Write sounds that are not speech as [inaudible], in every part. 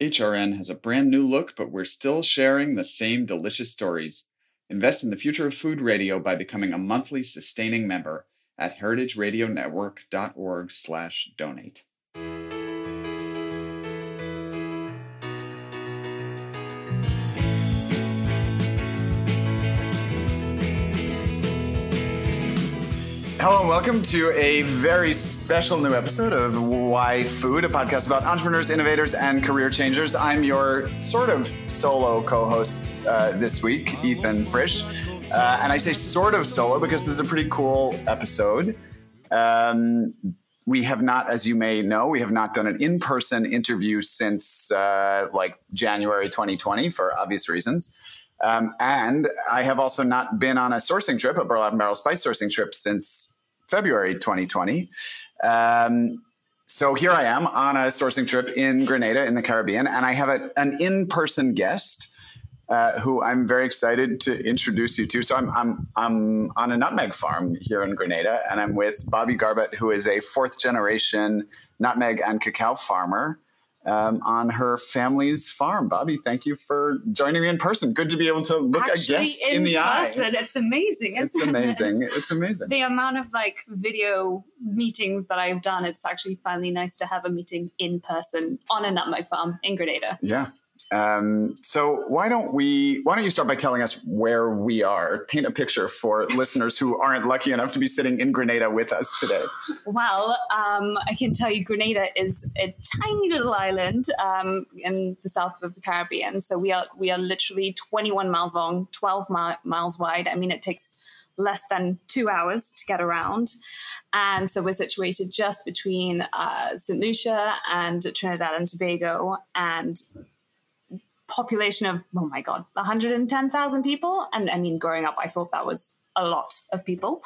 HRN has a brand new look, but we're still sharing the same delicious stories. Invest in the future of food radio by becoming a monthly sustaining member at heritageradionetwork.org/donate. Hello and welcome to a very special new episode of Why Food, a podcast about entrepreneurs, innovators, and career changers. I'm your sort of solo co host uh, this week, Ethan Frisch. Uh, and I say sort of solo because this is a pretty cool episode. Um, we have not, as you may know, we have not done an in person interview since uh, like January 2020 for obvious reasons. Um, and I have also not been on a sourcing trip, a burlap and barrel spice sourcing trip since February 2020. Um, so here I am on a sourcing trip in Grenada in the Caribbean, and I have a, an in person guest. Uh, who I'm very excited to introduce you to. So I'm, I'm I'm on a nutmeg farm here in Grenada, and I'm with Bobby Garbutt, who is a fourth generation nutmeg and cacao farmer um, on her family's farm. Bobby, thank you for joining me in person. Good to be able to look Actually, a guest in, in the person, eye. It's amazing. It's it? amazing. It's amazing. The amount of like video meetings that I've done, it's actually finally nice to have a meeting in person on a nutmeg farm in Grenada. Yeah. Um, so why don't we? Why don't you start by telling us where we are? Paint a picture for listeners who aren't lucky enough to be sitting in Grenada with us today. Well, um, I can tell you, Grenada is a tiny little island um, in the south of the Caribbean. So we are we are literally 21 miles long, 12 mi- miles wide. I mean, it takes less than two hours to get around. And so we're situated just between uh, St. Lucia and Trinidad and Tobago, and population of oh my god 110,000 people and I mean growing up I thought that was a lot of people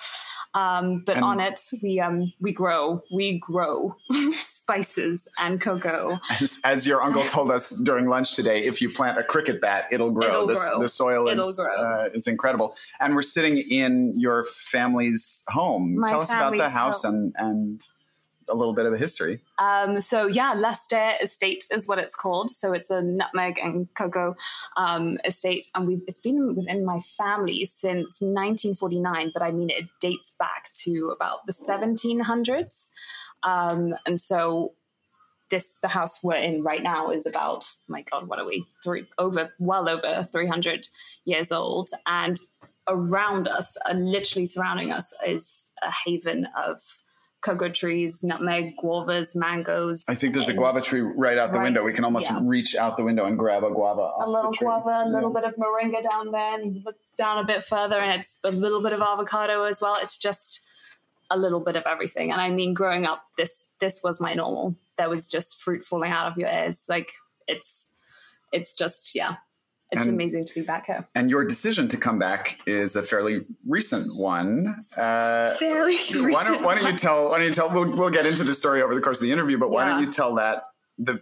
um, but And- on it we um, we grow we grow [laughs] spices and cocoa As, as your uncle told us during lunch today, if you plant a cricket bat, it'll grow. It'll This- grow. The soil It'll is uh, is incredible. And we're sitting in your family's home. My Tell us about the house home. and and a little bit of the history. Um, so yeah, Leicester Estate is what it's called. So it's a nutmeg and cocoa um, estate, and we've it's been within my family since 1949. But I mean, it dates back to about the 1700s, um, and so this the house we're in right now is about my god, what are we three over well over 300 years old, and around us, and literally surrounding us, is a haven of cocoa trees, nutmeg, guavas, mangoes. I think there's a guava tree right out the Right. window. We can almost Yeah. reach out the window and grab a guava. Off A little guava, a little Yeah. bit of moringa down there, and you look down a bit further, and it's a little bit of avocado as well. It's just a little bit of everything. And I mean, growing up, this this was my normal. There was just fruit falling out of your ears. Like it's it's just yeah, it's And- amazing to be back here. And your decision to come back is a fairly recent one. Uh, Fairly why don't Why don't you tell? Why don't you tell? We'll we'll get into the story over the course of the interview, but why don't you tell that the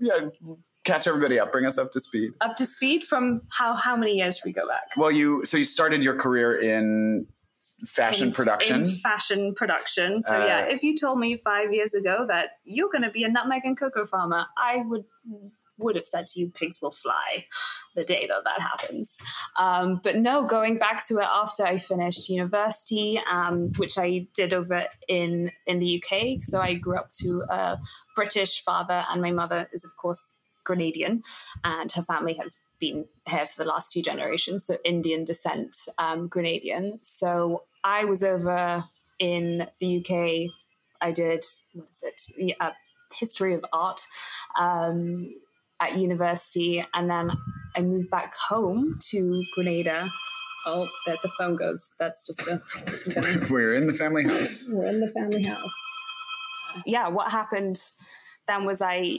yeah catch everybody up, bring us up to speed. up to speed from how how many years should we go back? Well, you so you started your career in fashion in- production. in fashion production. So Uh, yeah, if you told me five years ago that you're going to be a nutmeg and cocoa farmer, I would would have said to you, pigs will fly the day that that happens. Um, but no, going back to it after I finished university, um, which I did over in in the UK. So I grew up to a British father, and my mother is of course Grenadian, and her family has been here for the last few generations, so Indian descent, um, Grenadian. So I was over in the UK. I did what is it? Uh, history of art um, at university, and then I moved back home to Grenada. Oh, that the phone goes. That's just a. I'm [laughs] gonna- We're in the family house. [laughs] we're in the family house. Yeah, what happened then was I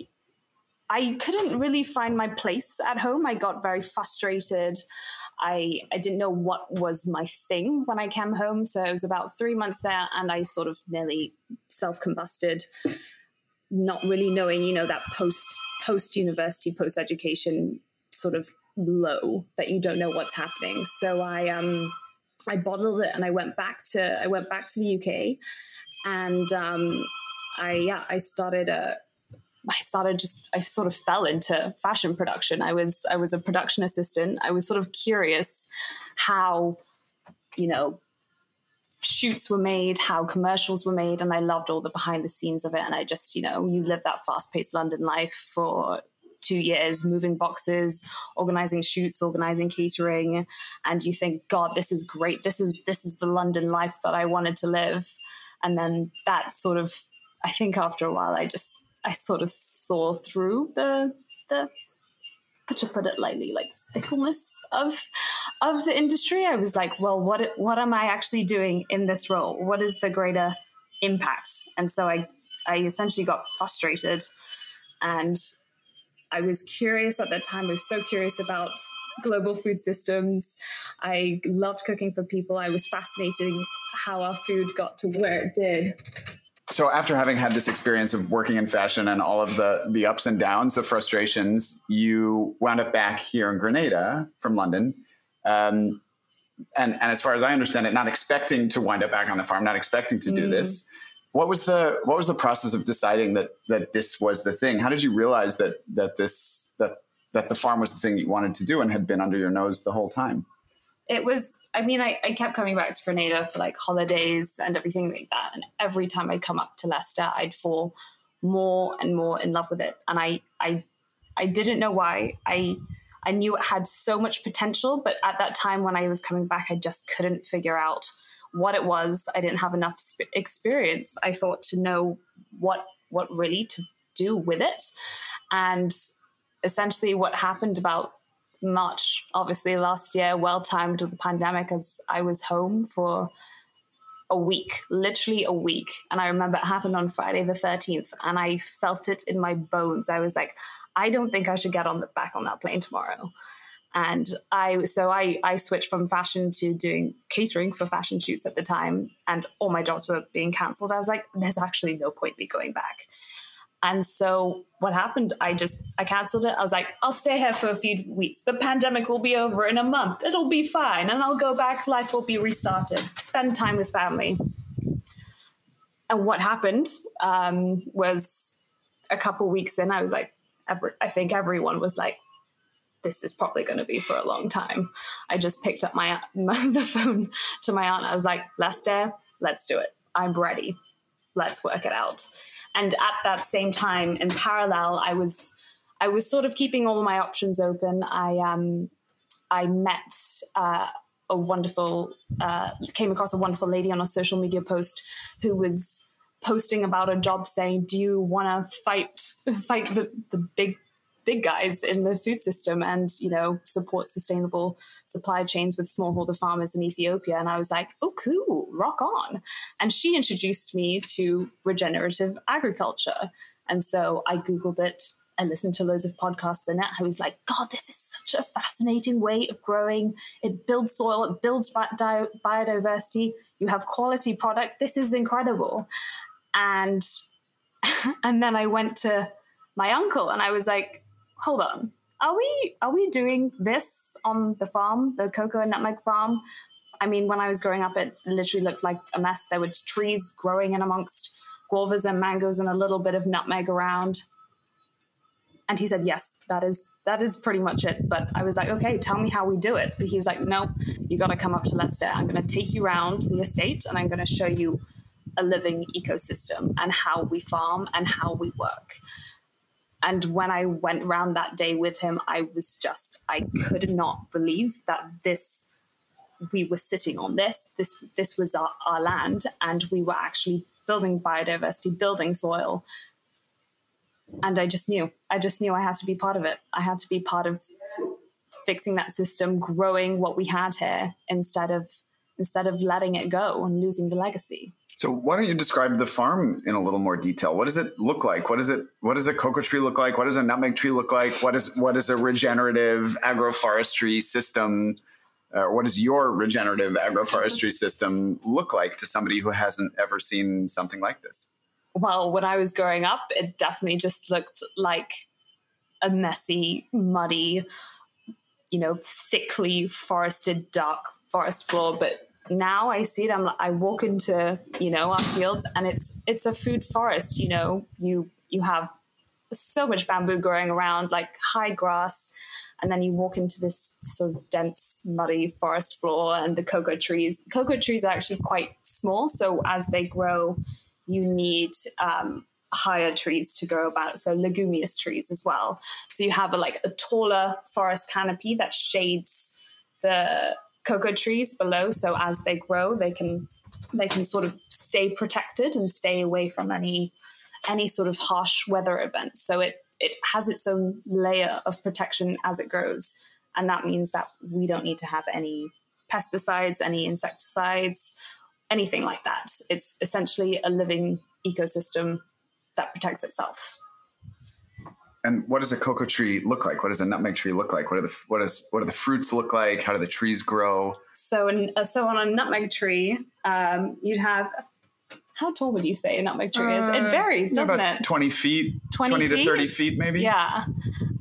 I couldn't really find my place at home. I got very frustrated. I I didn't know what was my thing when I came home. So it was about three months there and I sort of nearly self-combusted, not really knowing, you know, that post post university, post education sort of low that you don't know what's happening. So I um I bottled it and I went back to I went back to the UK and um, I yeah I started a I started just I sort of fell into fashion production. I was I was a production assistant. I was sort of curious how you know shoots were made, how commercials were made, and I loved all the behind the scenes of it. And I just, you know, you live that fast paced London life for two years, moving boxes, organizing shoots, organizing catering, and you think, God, this is great. This is this is the London life that I wanted to live. And then that sort of, I think after a while, I just I sort of saw through the the to put it lightly, like fickleness of of the industry. I was like, well, what what am I actually doing in this role? What is the greater impact? And so I I essentially got frustrated, and I was curious at that time. I was so curious about global food systems. I loved cooking for people. I was fascinated how our food got to where it did so after having had this experience of working in fashion and all of the the ups and downs, the frustrations, you wound up back here in Grenada from London. Um, and, and as far as I understand it, not expecting to wind up back on the farm, not expecting to do mm. this. What was the what was the process of deciding that that this was the thing? How did you realize that that this that that the farm was the thing you wanted to do and had been under your nose the whole time? It was i mean I, I, kept coming back to grenada for like holidays and everything like that. And every time i'd come up to leicester i'd fall more and more in love with it. And i i i didn't know why. I i knew it had so much potential but at that time when i was coming back i just couldn't figure out what it was. I didn't have enough sp- experience i thought to know what what really to do with it. And essentially what happened about March, obviously last year, well timed with the pandemic, as I was home for a week, literally a week. And I remember it happened on Friday the 13th, and I felt it in my bones. I was like, I don't think I should get on the back on that plane tomorrow. And I so I I switched from fashion to doing catering for fashion shoots at the time, and all my jobs were being cancelled. I was like, there's actually no point me going back. And so what happened, I just I canceled it. I was like, I'll stay here for a few weeks. The pandemic will be over in a month. It'll be fine. And I'll go back, life will be restarted. Spend time with family. And what happened um, was a couple weeks in, I was like, every, I think everyone was like, this is probably going to be for a long time. I just picked up my, my [laughs] the phone to my aunt. I was like, Leicester, let's do it. I'm ready. Let's work it out and at that same time, in parallel, I was I was sort of keeping all my options open. I um I met uh, a wonderful uh, came across a wonderful lady on a social media post who was posting about a job saying, "Do you want to fight fight the the big big guys in the food system and you know support sustainable supply chains with smallholder farmers in Ethiopia. And I was like oh cool rock on. And she introduced me to regenerative agriculture. And so I googled it. I listened to loads of podcasts and I was like god this is such a fascinating way of growing. It builds soil it builds bi- biodiversity. You have quality product. This is incredible. And [laughs] and then I went to my uncle and I was like hold on. Are we are we doing this on the farm, the cocoa and nutmeg farm? I mean, when I was growing up, it literally looked like a mess. There were trees growing in amongst guavas and mangoes and a little bit of nutmeg around. And he said, "Yes, that is that is pretty much it." But I was like, "Okay, tell me how we do it." But he was like, "No, you got to come up to Leicester. I'm going to take you around the estate and I'm going to show you a living ecosystem and how we farm and how we work." And when I went around that day with him, I was just, I could not believe that this, we were sitting on this, this, this was our, our land, and we were actually building biodiversity, building soil. And I just knew, I just knew I had to be part of it. I had to be part of fixing that system, growing what we had here instead of instead of letting it go and losing the legacy. So why don't you describe the farm in a little more detail? What does it look like? What does it what does a cocoa tree look like? What does a nutmeg tree look like? What is what is a regenerative agroforestry system? Uh, what does your regenerative agroforestry system look like to somebody who hasn't ever seen something like this? Well, when I was growing up, it definitely just looked like a messy, muddy, you know, thickly forested dark forest floor, but now I see it. I'm I walk into you know our fields, and it's it's a food forest. You know, you you have so much bamboo growing around, like high grass. And then you walk into this sort of dense, muddy forest floor and the cocoa trees. Cocoa trees are actually quite small. So as they grow, you need um, higher trees to grow about. So leguminous trees as well. So you have a, like a taller forest canopy that shades the cocoa trees below. So as they grow, they can they can sort of stay protected and stay away from any any sort of harsh weather events. So it it has its own layer of protection as it grows, and that means that we don't need to have any pesticides, any insecticides, anything like that. It's essentially a living ecosystem that protects itself. And what does a cocoa tree look like? What does a nutmeg tree look like? What are the what is what do the fruits look like? How do the trees grow? So, in, uh, so on a nutmeg tree, um, you'd have how tall would you say a nutmeg tree is? It Uh, varies, doesn't about it? 20 feet, 20 20, to 30 feet, maybe. Yeah.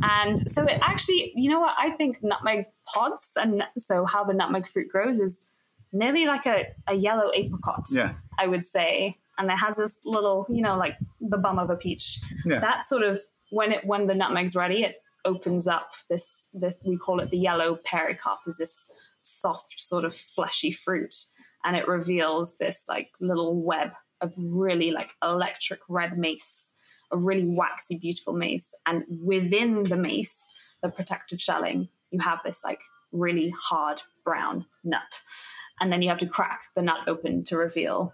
And so it actually, you know what? I think nutmeg pods and so how the nutmeg fruit grows is nearly like a, a yellow apricot, Yeah. I would say. And it has this little, you know, like the bum of a peach. Yeah. That sort of when it when the nutmeg's ready, it opens up this this we call it the yellow pericarp is this soft sort of fleshy fruit. And it reveals this like little web of really like electric red mace a really waxy beautiful mace. And within the mace the protective shelling you have this like really hard brown nut. And then you have to crack the nut open to reveal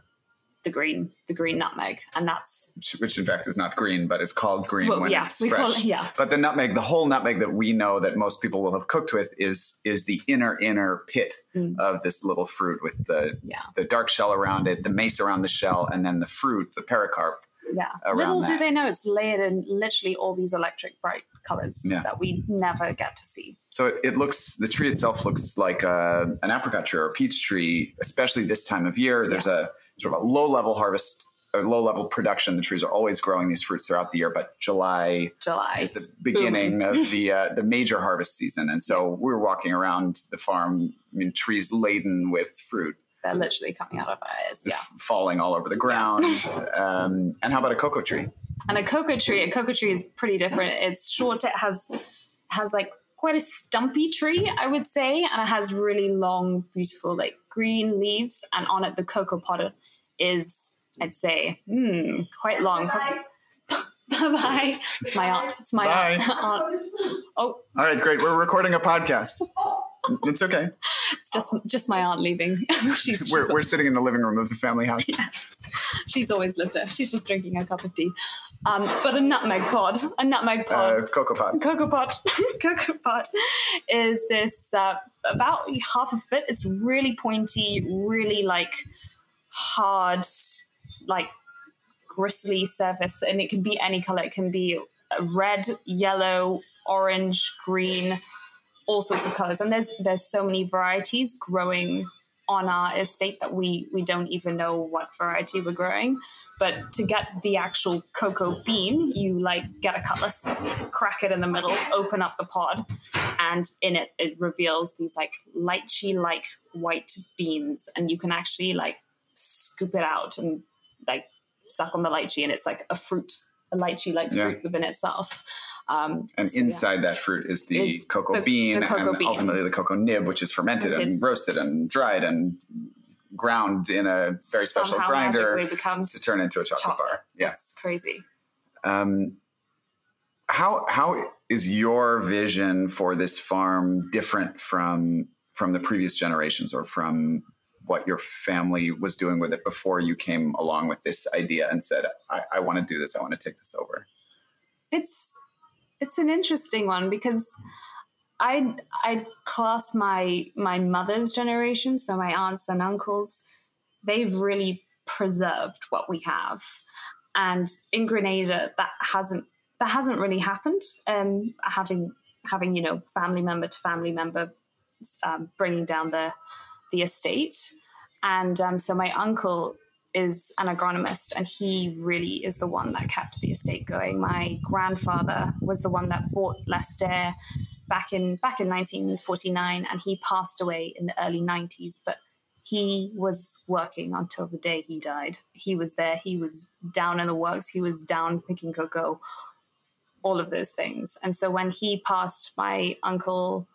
the green the green nutmeg and that's Which, in fact is not green, but is called green well, when yeah it's we fresh. call it yeah But the nutmeg, the whole nutmeg that we know that most people will have cooked with is is the inner inner pit Mm. of this little fruit with the yeah the dark shell around it, the mace around the shell, and then the fruit, the pericarp. Yeah. Little do they know it's layered in literally all these electric bright colors Yeah. that we never get to see. So it, it looks the tree itself looks like a, an apricot tree or a peach tree, especially this time of year. There's a sort of a low level harvest, a low level production. The trees are always growing these fruits throughout the year, but July July is the beginning of the uh, the major harvest season, and so we were walking around the farm. I mean, trees laden with fruit They're literally coming out of our ears. Yeah. f- falling all over the ground. [laughs] um, and how about a cocoa tree? And a cocoa tree, a cocoa tree is pretty different. It's short. It has has like quite a stumpy tree, I would say, and it has really long, beautiful like green leaves. And on it, the cocoa pod is, I'd say, hmm, quite long. Bye bye. It's my aunt. It's my Bye. aunt. aunt. Oh, All right, great. We're recording a podcast. It's okay. it's just just my aunt leaving. [laughs] she's [laughs] she's, We're, we're sitting in the living room of the family house. [laughs] she's always lived there. She's just drinking a cup of tea. Um, but a nutmeg pod, a nutmeg pod. Uh, cocoa pod. Cocoa pod, cocoa pod is this uh, about half a foot. It's really pointy, really like hard, like gristly surface, and it can be any color. It can be red, yellow, orange, green, all sorts of colors. And there's there's so many varieties growing on our estate that we we don't even know what variety we're growing. But to get the actual cocoa bean, you like get a cutlass, crack it in the middle, open up the pod, and in it it reveals these like lychee like white beans, and you can actually like scoop it out and like suck on the lychee, and it's like a fruit, lychee like Yeah. fruit within itself. Um, And so, yeah. inside that fruit is the Is cocoa the- bean the cocoa and bean. ultimately the cocoa nib, which is fermented Fermented. and roasted and dried and ground in a very special somehow grinder becomes to turn into a chocolate, chocolate. bar. Yeah. That's crazy. Um, how how is your vision for this farm different from from the previous generations or from what your family was doing with it before you came along with this idea and said, I, I want to do this, I want to take this over? It's it's an interesting one because I I class my my mother's generation, so my aunts and uncles, they've really preserved what we have, and in Grenada that hasn't that hasn't really happened. Um, having having you know family member to family member um, bringing down the the estate, and um, so my uncle is an agronomist and he really is the one that kept the estate going. My grandfather was the one that bought Leicester back in back in 1949 and he passed away in the early 90s but he was working until the day he died. He was there, he was down in the works, he was down picking cocoa all of those things. And so when he passed, my uncle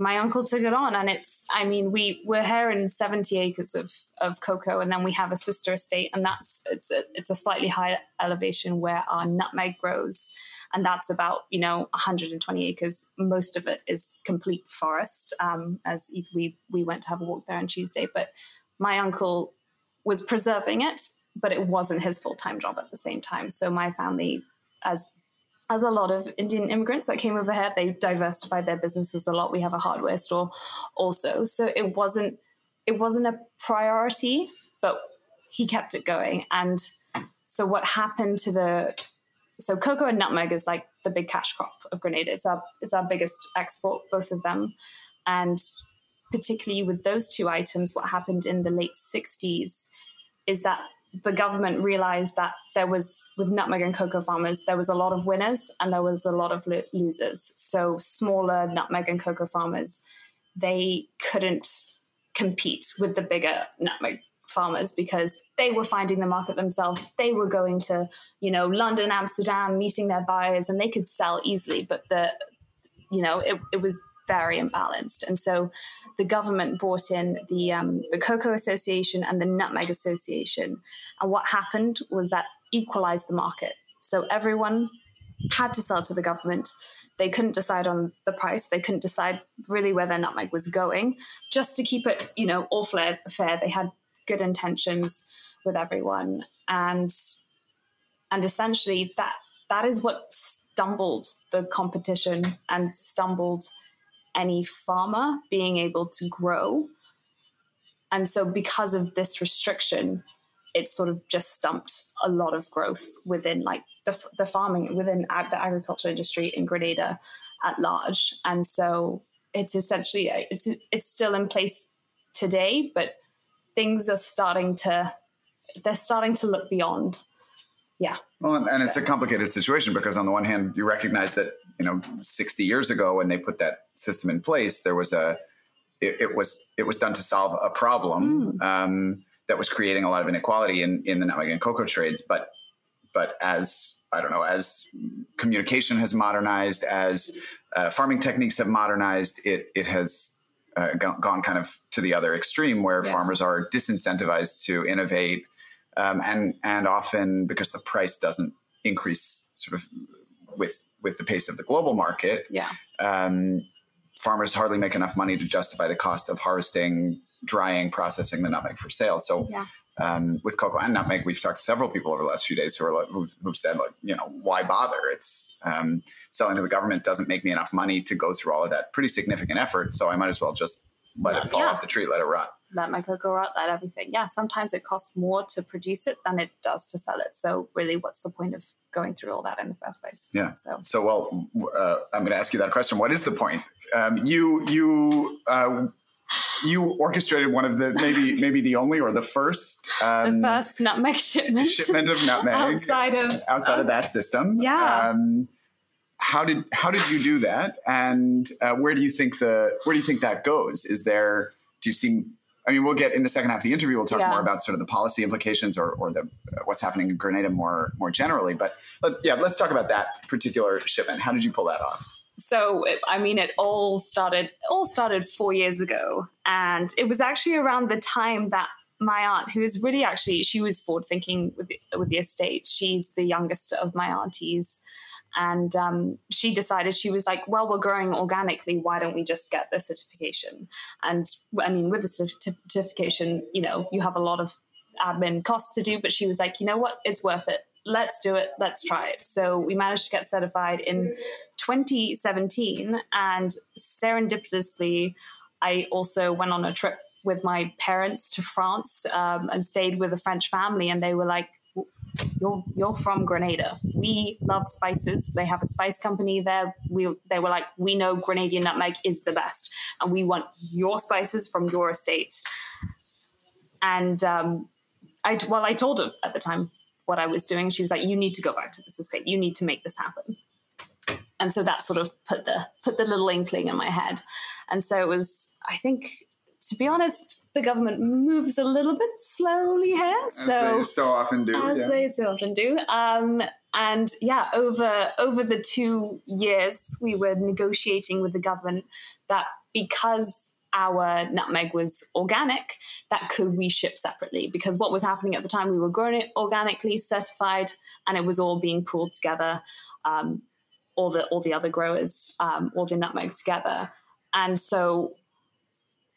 my uncle took it on. And it's i mean we we're here in 70 acres of of cocoa and then we have a sister estate and that's it's a, it's a slightly higher elevation where our nutmeg grows. And that's about you know 120 acres. Most of it is complete forest um, as if we we went to have a walk there on tuesday. But my uncle was preserving it but it wasn't his full-time job at the same time. So my family as as a lot of Indian immigrants that came over here, they diversified their businesses a lot. We have a hardware store also, so it wasn't it wasn't a priority, but he kept it going. And so what happened to the so cocoa and nutmeg is like the big cash crop of Grenada. It's our it's our biggest export, both of them, and particularly with those two items, what happened in the late '60s is that the government realized that there was with nutmeg and cocoa farmers there was a lot of winners and there was a lot of lo- losers. So smaller nutmeg and cocoa farmers they couldn't compete with the bigger nutmeg farmers because they were finding the market themselves. They were going to you know london amsterdam meeting their buyers and they could sell easily but the you know it, it was very imbalanced. And so the government brought in the, um, the Cocoa Association and the Nutmeg Association. And what happened was that equalized the market. So everyone had to sell to the government. They couldn't decide on the price. They couldn't decide really where their nutmeg was going. Just to keep it, you know, all fair, they had good intentions with everyone. And and essentially that that is what stumbled the competition and stumbled any farmer being able to grow. And so, because of this restriction, it sort of just stumped a lot of growth within like the, the farming within ag- the agriculture industry in Grenada at large. And so it's essentially it's it's still in place today, but things are starting to they're starting to look beyond. Yeah. Well, and, it's a complicated situation because on the one hand, you recognize that you know 60 years ago when they put that system in place there was a it, it was it was done to solve a problem mm. um, that was creating a lot of inequality in in the nutmeg and cocoa trades but but as I don't know, as communication has modernized, as uh, farming techniques have modernized, it it has uh, gone kind of to the other extreme, where yeah. farmers are disincentivized to innovate, um, and and often because the price doesn't increase sort of with with the pace of the global market, yeah. Um, farmers hardly make enough money to justify the cost of harvesting, drying, processing the nutmeg for sale. So, yeah. um, with cocoa and nutmeg, we've talked to several people over the last few days who are like, who've, who've said, like, you know, why bother? It's um, selling to the government doesn't make me enough money to go through all of that pretty significant effort. So I might as well just let it fall yeah. off the tree, let it rot let my cocoa rot, let everything. Yeah, sometimes it costs more to produce it than it does to sell it. So really, what's the point of going through all that in the first place? Yeah. So, so well, uh, I'm going to ask you that question. What is the point? Um, you you. Uh, you orchestrated one of the maybe [laughs] maybe the only or the first um, the first nutmeg shipment shipment of nutmeg [laughs] outside of outside of that system. Yeah. Um, how did how did you do that, and uh, where do you think the where do you think that goes? Is there do you see I mean, we'll get in the second half of the interview. We'll talk yeah. more about sort of the policy implications or, or the uh, what's happening in Grenada more more generally. But let, yeah, let's talk about that particular shipment. How did you pull that off? So, I mean, it all started all started four years ago, and it was actually around the time that my aunt, who is really actually she was forward thinking with the, with the estate. She's the youngest of my aunties and um, she decided she was like well we're growing organically why don't we just get the certification? And i mean with the certification you know you have a lot of admin costs to do but she was like you know what? It's worth it. Let's do it. Let's try it. So we managed to get certified in 2017 and serendipitously i also went on a trip with my parents to france um, and stayed with a french family and they were like you're you're from Grenada. We love spices. They have a spice company there. We they were like, we know Grenadian nutmeg is the best, and we want your spices from your estate. And um, I well, I told her at the time what I was doing. She was like, you need to go back to this estate. You need to make this happen. And so that sort of put the put the little inkling in my head. And so it was, I think to be honest, the government moves a little bit slowly here. As so they so often do. as yeah. they so often do. Um, and yeah, over over the two years, we were negotiating with the government that because our nutmeg was organic, that could we ship separately? Because what was happening at the time, we were growing it organically, certified, and it was all being pooled together. Um, all the all the other growers, um, all the nutmeg together, and so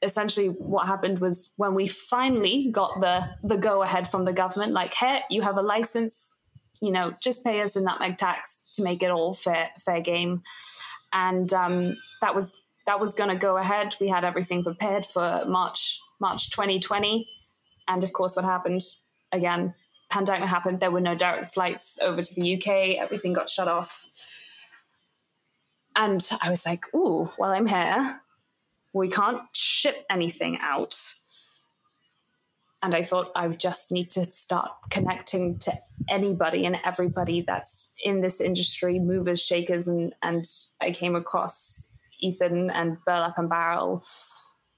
essentially what happened was when we finally got the the go ahead from the government like hey you have a license you know just pay us a nutmeg tax to make it all fair fair game. And um, that was that was going to go ahead. We had everything prepared for march march 2020 and of course what happened? Again pandemic happened. There were no direct flights over to the uk everything got shut off. And i was like ooh while i'm here we can't ship anything out. And I thought I just need to start connecting to anybody and everybody that's in this industry, movers, shakers, and and I came across Ethan and Burlap and Barrel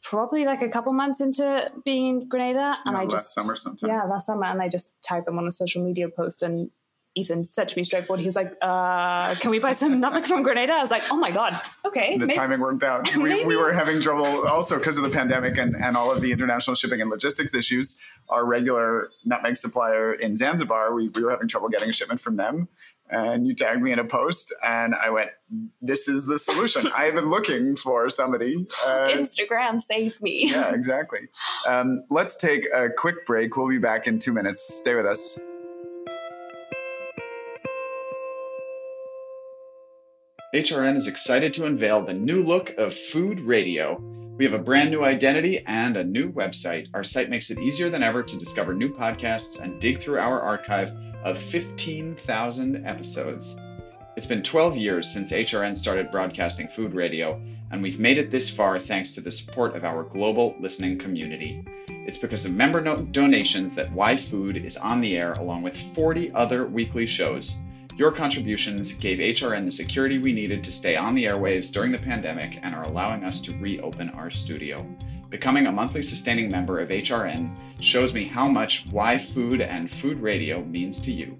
probably like a couple months into being in Grenada, and Yeah, I last just summer sometime. yeah last summer, and I just tagged them on a social media post and. Ethan said to me straightforward, he was like, uh, "Can we buy some nutmeg from Grenada?" I was like, "Oh my god, okay." the maybe- timing worked out. We, we were having trouble also because of the pandemic and, and all of the international shipping and logistics issues. Our regular nutmeg supplier in Zanzibar, we, we were having trouble getting a shipment from them. And you tagged me in a post, and I went, This is the solution. I have been looking for somebody. Uh, Instagram saved me. yeah, exactly. Um, let's take a quick break. We'll be back in two minutes. Stay with us. HRN is excited to unveil the new look of Food Radio. We have a brand new identity and a new website. Our site makes it easier than ever to discover new podcasts and dig through our archive of 15,000 episodes. It's been 12 years since HRN started broadcasting food radio, and we've made it this far thanks to the support of our global listening community. It's because of member no- donations that Why Food is on the air along with 40 other weekly shows. Your contributions gave HRN the security we needed to stay on the airwaves during the pandemic and are allowing us to reopen our studio. Becoming a monthly sustaining member of HRN shows me how much Why Food and Food Radio means to you.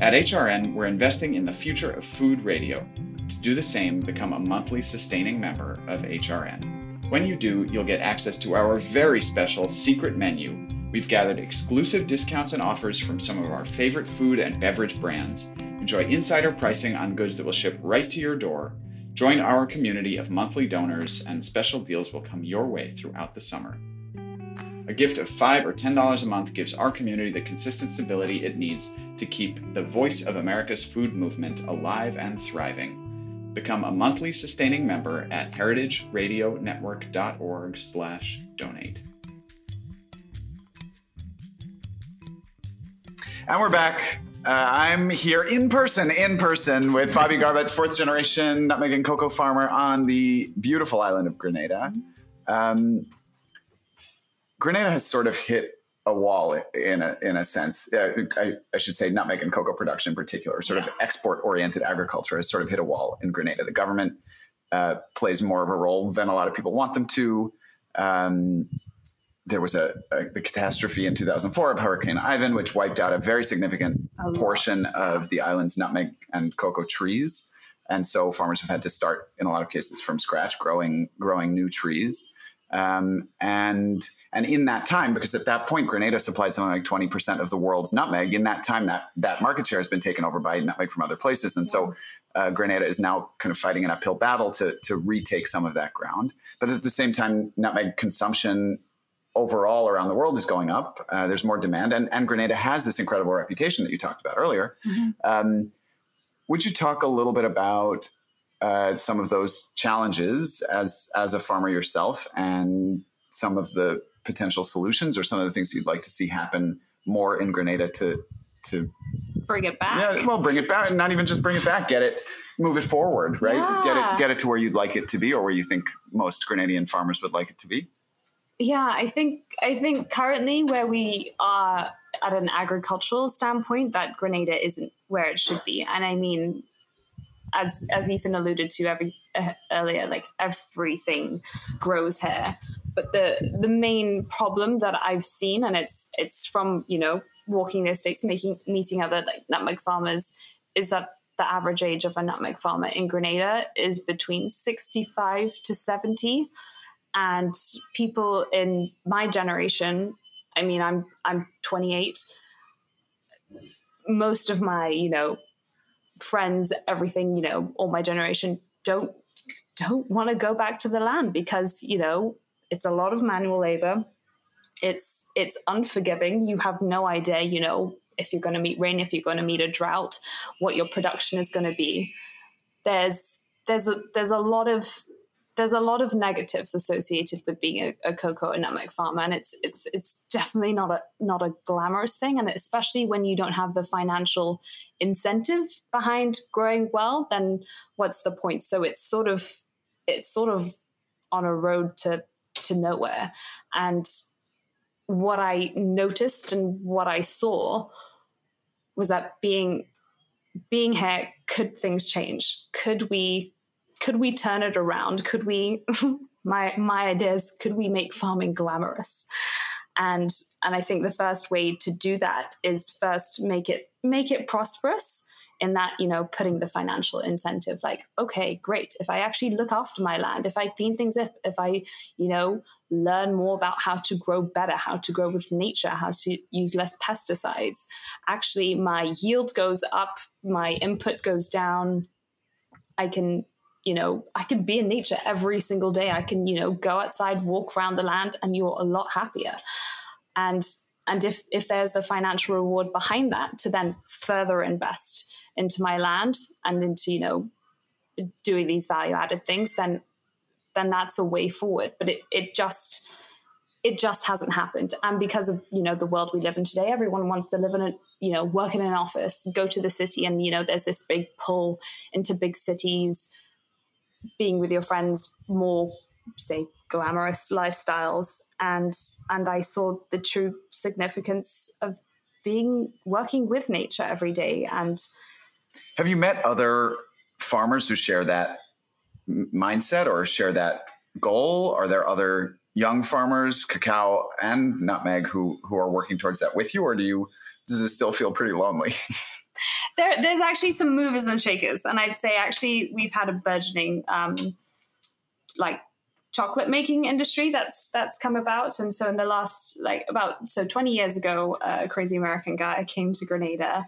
At HRN, we're investing in the future of food radio. To do the same, become a monthly sustaining member of HRN. When you do, you'll get access to our very special secret menu. We've gathered exclusive discounts and offers from some of our favorite food and beverage brands. Enjoy insider pricing on goods that will ship right to your door. Join our community of monthly donors, and special deals will come your way throughout the summer. A gift of 5 or $10 a month gives our community the consistent stability it needs to keep the voice of America's food movement alive and thriving. Become a monthly sustaining member at heritageradionetwork.org/donate. And we're back. Uh, I'm here in person, in person with Bobby Garbutt, fourth generation nutmeg and cocoa farmer on the beautiful island of Grenada. Um, Grenada has sort of hit a wall in a in a sense. Uh, I, I should say nutmeg and cocoa production in particular, sort of export oriented agriculture has sort of hit a wall in Grenada. The government uh, plays more of a role than a lot of people want them to. Um, there was a, a the catastrophe in 2004 of Hurricane Ivan, which wiped out a very significant A lot. portion of the island's nutmeg and cocoa trees, and so farmers have had to start, in a lot of cases, from scratch, growing growing new trees. Um, and and in that time, because at that point Grenada supplied something like 20% of the world's nutmeg. In that time, that that market share has been taken over by nutmeg from other places, and so uh, Grenada is now kind of fighting an uphill battle to to retake some of that ground. But at the same time, nutmeg consumption overall around the world is going up. Uh, there's more demand, and and Grenada has this incredible reputation that you talked about earlier. Mhm. Um, would you talk a little bit about uh, some of those challenges as as a farmer yourself, and some of the potential solutions, or some of the things you'd like to see happen more in Grenada to to Bring it back. yeah, well, bring it back, and not even just bring it back, get it, move it forward, right? Get it, get it to where you'd like it to be, or where you think most Grenadian farmers would like it to be. Yeah, I think I think currently where we are at an agricultural standpoint, that Grenada isn't where it should be, and I mean, as as Ethan alluded to every uh, earlier, like everything grows here, but the the main problem that I've seen, and it's it's from you know walking the estates, making meeting other like nutmeg farmers, is that the average age of a nutmeg farmer in Grenada is between 65 to 70 and people in my generation I mean I'm I'm 28 most of my you know friends everything you know all my generation don't don't want to go back to the land because you know it's a lot of manual labor. It's it's unforgiving. You have no idea you know if you're going to meet rain if you're going to meet a drought what your production is going to be. There's there's a there's a lot of there's a lot of negatives associated with being a, a, cocoa nutmeg farmer, and it's it's it's definitely not a not a glamorous thing, and especially when you don't have the financial incentive behind growing well, then what's the point? So it's sort of it's sort of on a road to to nowhere, and what I noticed and what I saw was that being being here, could things change? Could we could we turn it around? Could we [laughs] my my ideas, could we make farming glamorous? And and I think the first way to do that is first make it make it prosperous in that you know putting the financial incentive like okay great if i actually look after my land if i clean things up if i you know learn more about how to grow better how to grow with nature how to use less pesticides actually my yield goes up my input goes down i can you know, I can be in nature every single day. I can, you know, go outside, walk around the land, and you're a lot happier. And and if if there's the financial reward behind that to then further invest into my land and into, you know, doing these value added things, then then that's a way forward. But it it just it just hasn't happened and because of you know the world we live in today everyone wants to live in a you know work in an office go to the city and you know there's this big pull into big cities being with your friends more say glamorous lifestyles. And and I saw the true significance of being working with nature every day. And have you met other farmers who share that mindset or share that goal? Are there other young farmers cacao and nutmeg who who are working towards that with you? Or do you does it still feel pretty lonely [laughs] there, there's actually some movers and shakers, and I'd say actually we've had a burgeoning um, like chocolate making industry that's that's come about. And so in the last like about so 20 years ago a crazy american guy came to grenada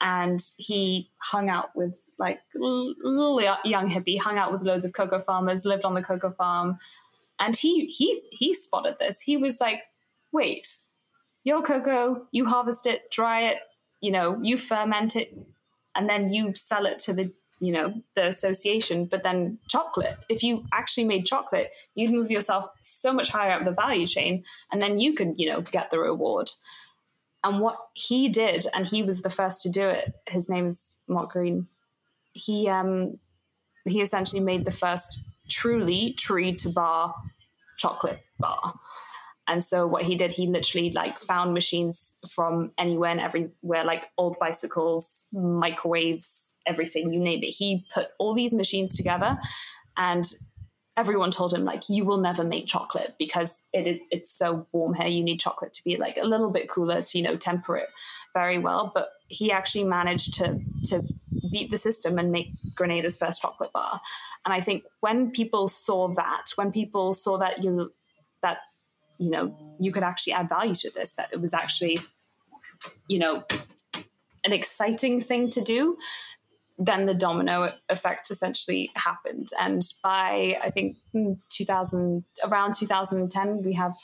and he hung out with like little young hippie hung out with loads of cocoa farmers lived on the cocoa farm. And he he he spotted this. He was like wait your cocoa you harvest it dry it you know, you ferment it and then you sell it to the you know the association but then chocolate if you actually made chocolate you'd move yourself so much higher up the value chain and then you could you know get the reward. And what he did and he was the first to do it his name is Mott Green he um he essentially made the first truly tree to bar chocolate bar and so what he did, he literally like found machines from anywhere and everywhere, like old bicycles, microwaves, everything, you name it. He put all these machines together and everyone told him like you will never make chocolate because it, it, it's so warm here. You need chocolate to be like a little bit cooler to you know temper it very well. But he actually managed to to beat the system and make grenada's first chocolate bar. And i think when people saw that when people saw that you that you know, you could actually add value to this, that it was actually, you know, an exciting thing to do, then the domino effect essentially happened. And by, I think, 2000, around 2010, we have,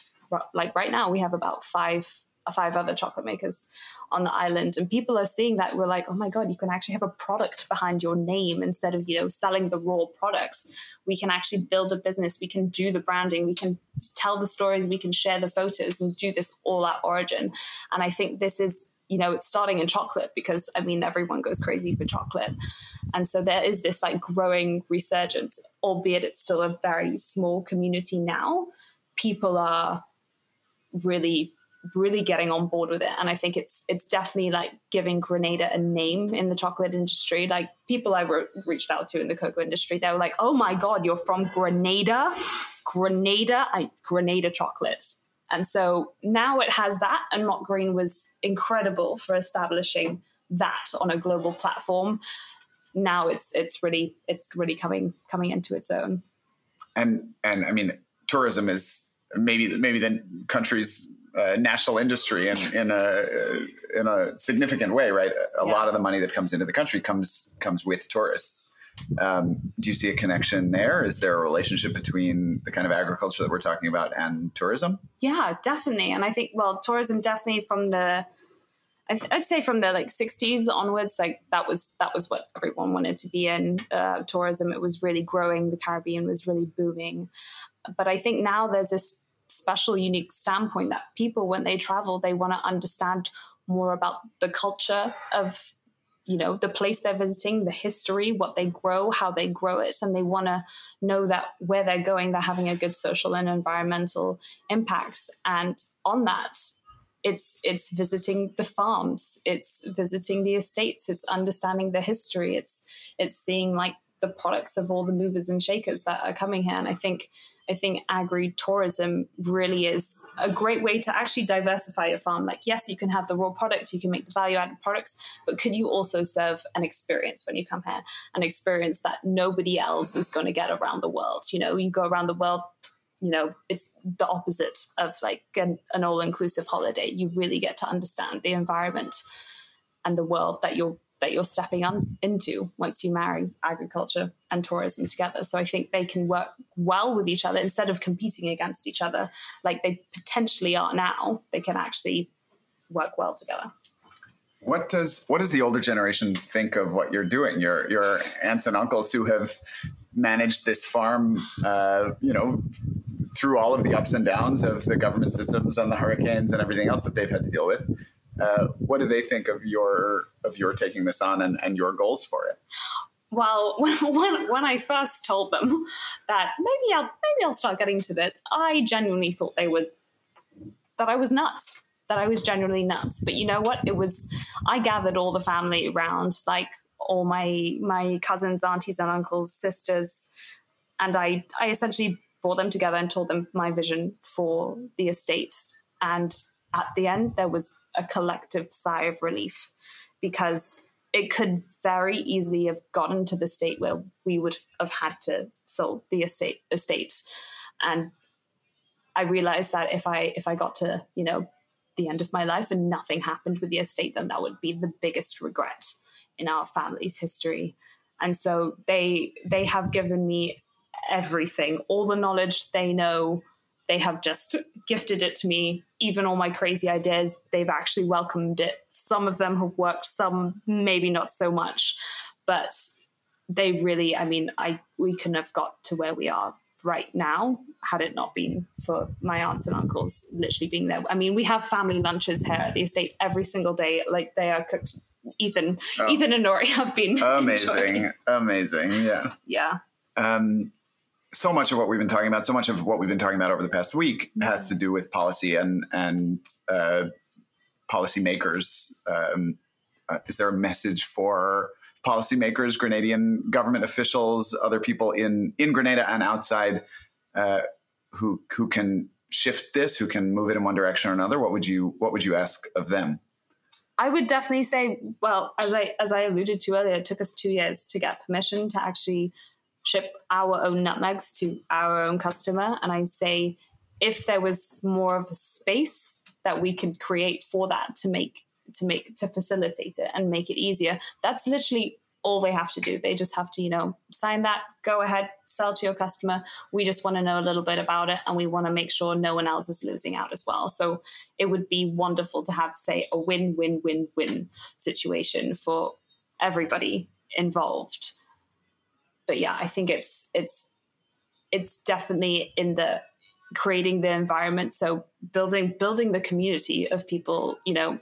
like right now, we have about five five other chocolate makers on the island. And people are seeing that we're like oh my god you can actually have a product behind your name instead of you know selling the raw product. We can actually build a business. We can do the branding. We can tell the stories. We can share the photos and do this all at origin. And i think this is you know it's starting in chocolate because i mean everyone goes crazy for chocolate. And so there is this like growing resurgence albeit it's still a very small community now. People are really really getting on board with it. And i think it's it's definitely like giving grenada a name in the chocolate industry. Like people i wrote, reached out to in the cocoa industry they were like oh my god you're from grenada? Grenada? I, grenada chocolate. And so now it has that and Mott Green was incredible for establishing that on a global platform. Now it's it's really it's really coming coming into its own. And and i mean tourism is maybe maybe the country's uh, national industry in in a in a significant way, right? A yeah. lot of the money that comes into the country comes comes with tourists. Um, do you see a connection there? Is there a relationship between the kind of agriculture that we're talking about and tourism? Yeah, definitely. And I think well, tourism definitely from the I'd say from the like 60s onwards, like that was that was what everyone wanted to be in. Uh, tourism, it was really growing. The Caribbean was really booming, but I think now there's this special, unique standpoint that people, when they travel, they want to understand more about the culture of you know the place they're visiting the history what they grow how they grow it and they want to know that where they're going they're having a good social and environmental impacts. And on that it's it's visiting the farms it's visiting the estates it's understanding the history it's it's seeing like the products of all the movers and shakers that are coming here. And I think I think agri tourism really is a great way to actually diversify your farm. Like, yes, you can have the raw products, you can make the value added products, but could you also serve an experience when you come here? An experience that nobody else is going to get around the world. You know, you go around the world, you know, it's the opposite of like an, an all inclusive holiday. You really get to understand the environment and the world that you're that you're stepping on into once you marry agriculture and tourism together. So I think they can work well with each other instead of competing against each other like they potentially are now. They can actually work well together. What does what does the older generation think of what you're doing? Your your aunts and uncles who have managed this farm, uh, you know, through all of the ups and downs of the government systems and the hurricanes and everything else that they've had to deal with. Uh, what do they think of your of your taking this on and, and your goals for it? Well, [laughs] when, when I first told them that maybe I'll maybe I'll start getting to this, I genuinely thought they would that I was nuts. That I was genuinely nuts. But you know what? It was I gathered all the family around, like all my my cousins, aunties, and uncles, sisters, and I I essentially brought them together and told them my vision for the estate. And at the end, there was a collective sigh of relief because it could very easily have gotten to the state where we would have had to sell the estate estate. And i realized that if i if i got to you know the end of my life and nothing happened with the estate then that would be the biggest regret in our family's history. And so they they have given me everything all the knowledge they know they have just gifted it to me. Even all my crazy ideas, they've actually welcomed it. Some of them have worked, some maybe not so much, but they really, I mean, I we couldn't have got to where we are right now had it not been for my aunts and uncles literally being there. I mean, we have family lunches here at the estate every single day. Like they are cooked. Ethan, oh. Ethan and Nori have been [laughs] amazing, enjoying. amazing. Yeah, yeah. Um, so much of what we've been talking about, so much of what we've been talking about over the past week has to do with policy and and uh, policymakers. Um, uh, is there a message for policymakers, Grenadian government officials, other people in in Grenada and outside uh, who who can shift this, who can move it in one direction or another? What would you what would you ask of them? I would definitely say, well, as I as I alluded to earlier, it took us two years to get permission to actually ship our own nutmegs to our own customer. And I say, if there was more of a space that we could create for that to make to make to facilitate it and make it easier, that's literally all they have to do. They just have to, you know, sign that, go ahead, sell to your customer. We just want to know a little bit about it and we want to make sure no one else is losing out as well. So it would be wonderful to have, say, a win win win win situation for everybody involved but yeah, I think it's it's it's definitely in the creating the environment. So building building the community of people, you know,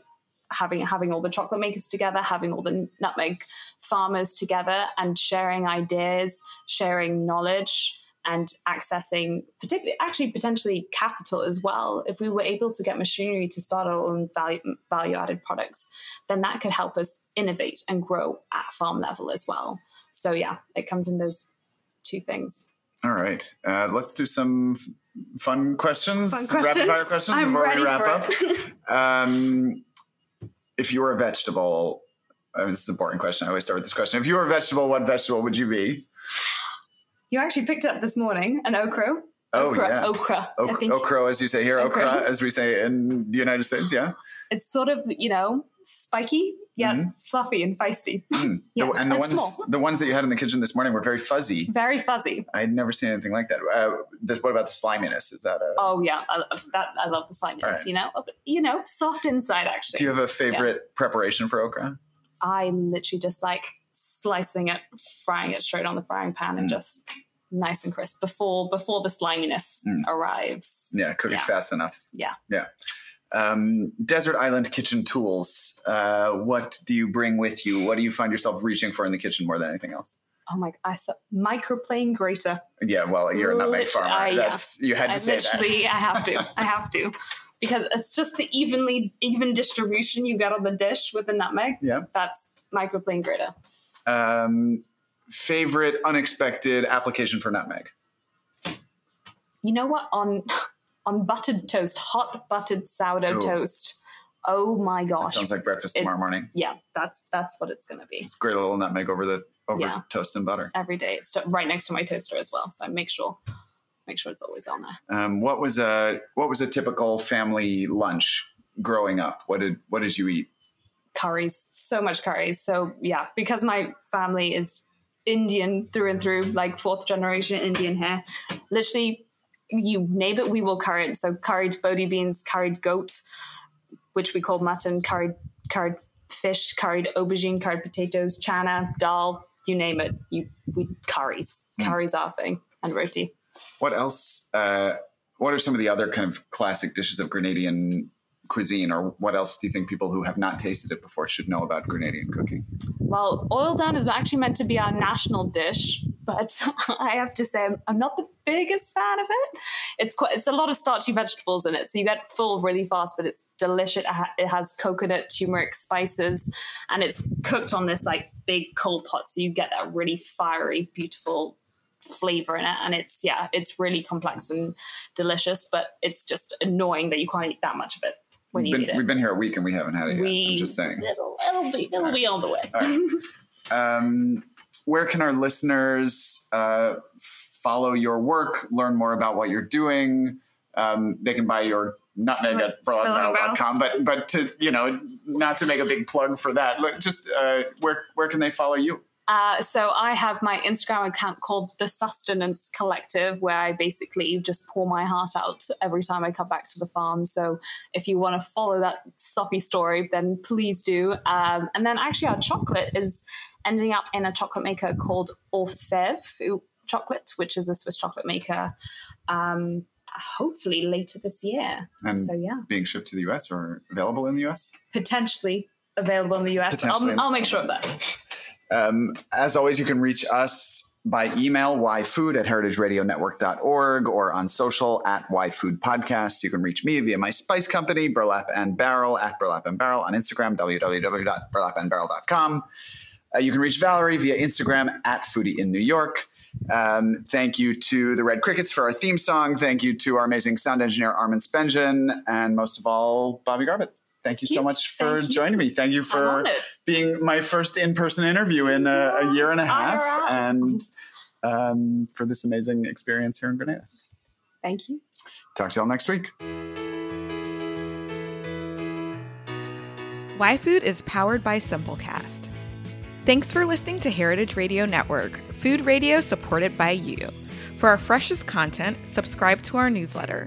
having having all the chocolate makers together, having all the nutmeg farmers together, and sharing ideas, sharing knowledge, and accessing particularly actually potentially capital as well. If we were able to get machinery to start our own value, value added products then that could help us innovate and grow at farm level as well. So yeah it comes in those two things. All right. Uh, let's do some fun questions, fun questions. rapid fire questions. I'm before we wrap up. [laughs] um, if you were a vegetable uh, this is a boring question. I always start with this question. If you were a vegetable what vegetable would you be you actually picked up this morning an okra Oh, okra, yeah. okra. I okra, as you say here, okra, Okra. as we say in the United States. Yeah, it's sort of you know spiky yet Mhm. fluffy and feisty Mm. [laughs] Yeah, the, and the it's ones small. the ones that you had in the kitchen this morning were very fuzzy. very fuzzy I'd never seen anything like that. Uh, the, what about the sliminess? Is that a? oh yeah I love that i love the sliminess right. you know you know soft inside actually do you have a favorite preparation for okra? i literally just like slicing it frying it straight on the frying pan and Mm. just nice and crisp before before the sliminess Mm. arrives Yeah, cook it Yeah. fast enough. Yeah. yeah. Um, desert island kitchen tools. Uh, what do you bring with you? What do you find yourself reaching for in the kitchen more than anything else? oh my i saw microplane grater Yeah, well, you're a nutmeg farmer. uh, yeah. That's you had to I say that. I have to. I have to. Because it's just the evenly even distribution you get on the dish with the nutmeg. Yeah. That's microplane grater. Um, favorite unexpected application for nutmeg. You know what? On [laughs] on buttered toast, hot buttered sourdough Ooh. toast. Oh my That gosh. sounds like breakfast It- tomorrow morning. yeah, that's that's what it's gonna be. It's great little nutmeg over the over Yeah. toast and butter. Every day. It's right next to my toaster as well. So I make sure make sure it's always on there. Um, what was a what was a typical family lunch growing up? What did what did you eat? Curries, so much curries. So yeah, because my family is Indian through and through, like fourth generation Indian here. Literally, you name it, we will curry it. So curried bodhi beans, curried goat, which we call mutton, curried curried fish, curried aubergine, curried potatoes, chana, dal, you name it. You we curries. Mm. Curries our thing and roti. What else? Uh, what are some of the other kind of classic dishes of Grenadian cuisine, or what else do you think people who have not tasted it before should know about Grenadian cooking? Well, oil down is actually meant to be our national dish, but [laughs] I have to say I'm, I'm not the biggest fan of it. It's quite it's a lot of starchy vegetables in it, so you get full really fast, but it's delicious. It, has coconut, turmeric, spices, and it's cooked on this like big coal pot, so you get that really fiery, beautiful flavor in it and it's yeah it's really complex and delicious but it's just annoying that you can't eat that much of it when We've you been, eat it we've been here a week and we haven't had it yet. we I'm just saying. it'll, it'll be it'll be on the way All right. [laughs] Um, where can our listeners uh, follow your work, learn more about what you're doing? Um, they can buy your nutmeg at broadbarrel.com, but but to you know, not to make a big plug for that. Look, just uh, where where can they follow you? Uh, so I have my Instagram account called the Sustenance Collective, where I basically just pour my heart out every time I come back to the farm. So if you want to follow that soppy story, then please do. Um, and then actually, our chocolate is ending up in a chocolate maker called Orfèvre Chocolate, which is a Swiss chocolate maker. Um, hopefully later this year. And so yeah, being shipped to the US or available in the US? potentially available in the US. I'll, I'll make sure of that. [laughs] Um, as always, you can reach us by email, yfood at heritageradionetwork.org, or on social at yfoodpodcast. You can reach me via my spice company, Burlap and Barrel, at Burlap and Barrel, on Instagram, www.burlapandbarrel.com. Uh, you can reach Valerie via Instagram at Foodie in New York. Um, thank you to the Red Crickets for our theme song. Thank you to our amazing sound engineer, Armin Spengen, and most of all, Bobby Garbutt. Thank you so much for Thank you. joining me. Thank you for being my first in-person interview in a, a year and a half, IRL. and [laughs] um, for this amazing experience here in Grenada. Thank you. Talk to y'all next week. Y Food is powered by Simplecast. Thanks for listening to Heritage Radio Network, food radio supported by you. For our freshest content, subscribe to our newsletter.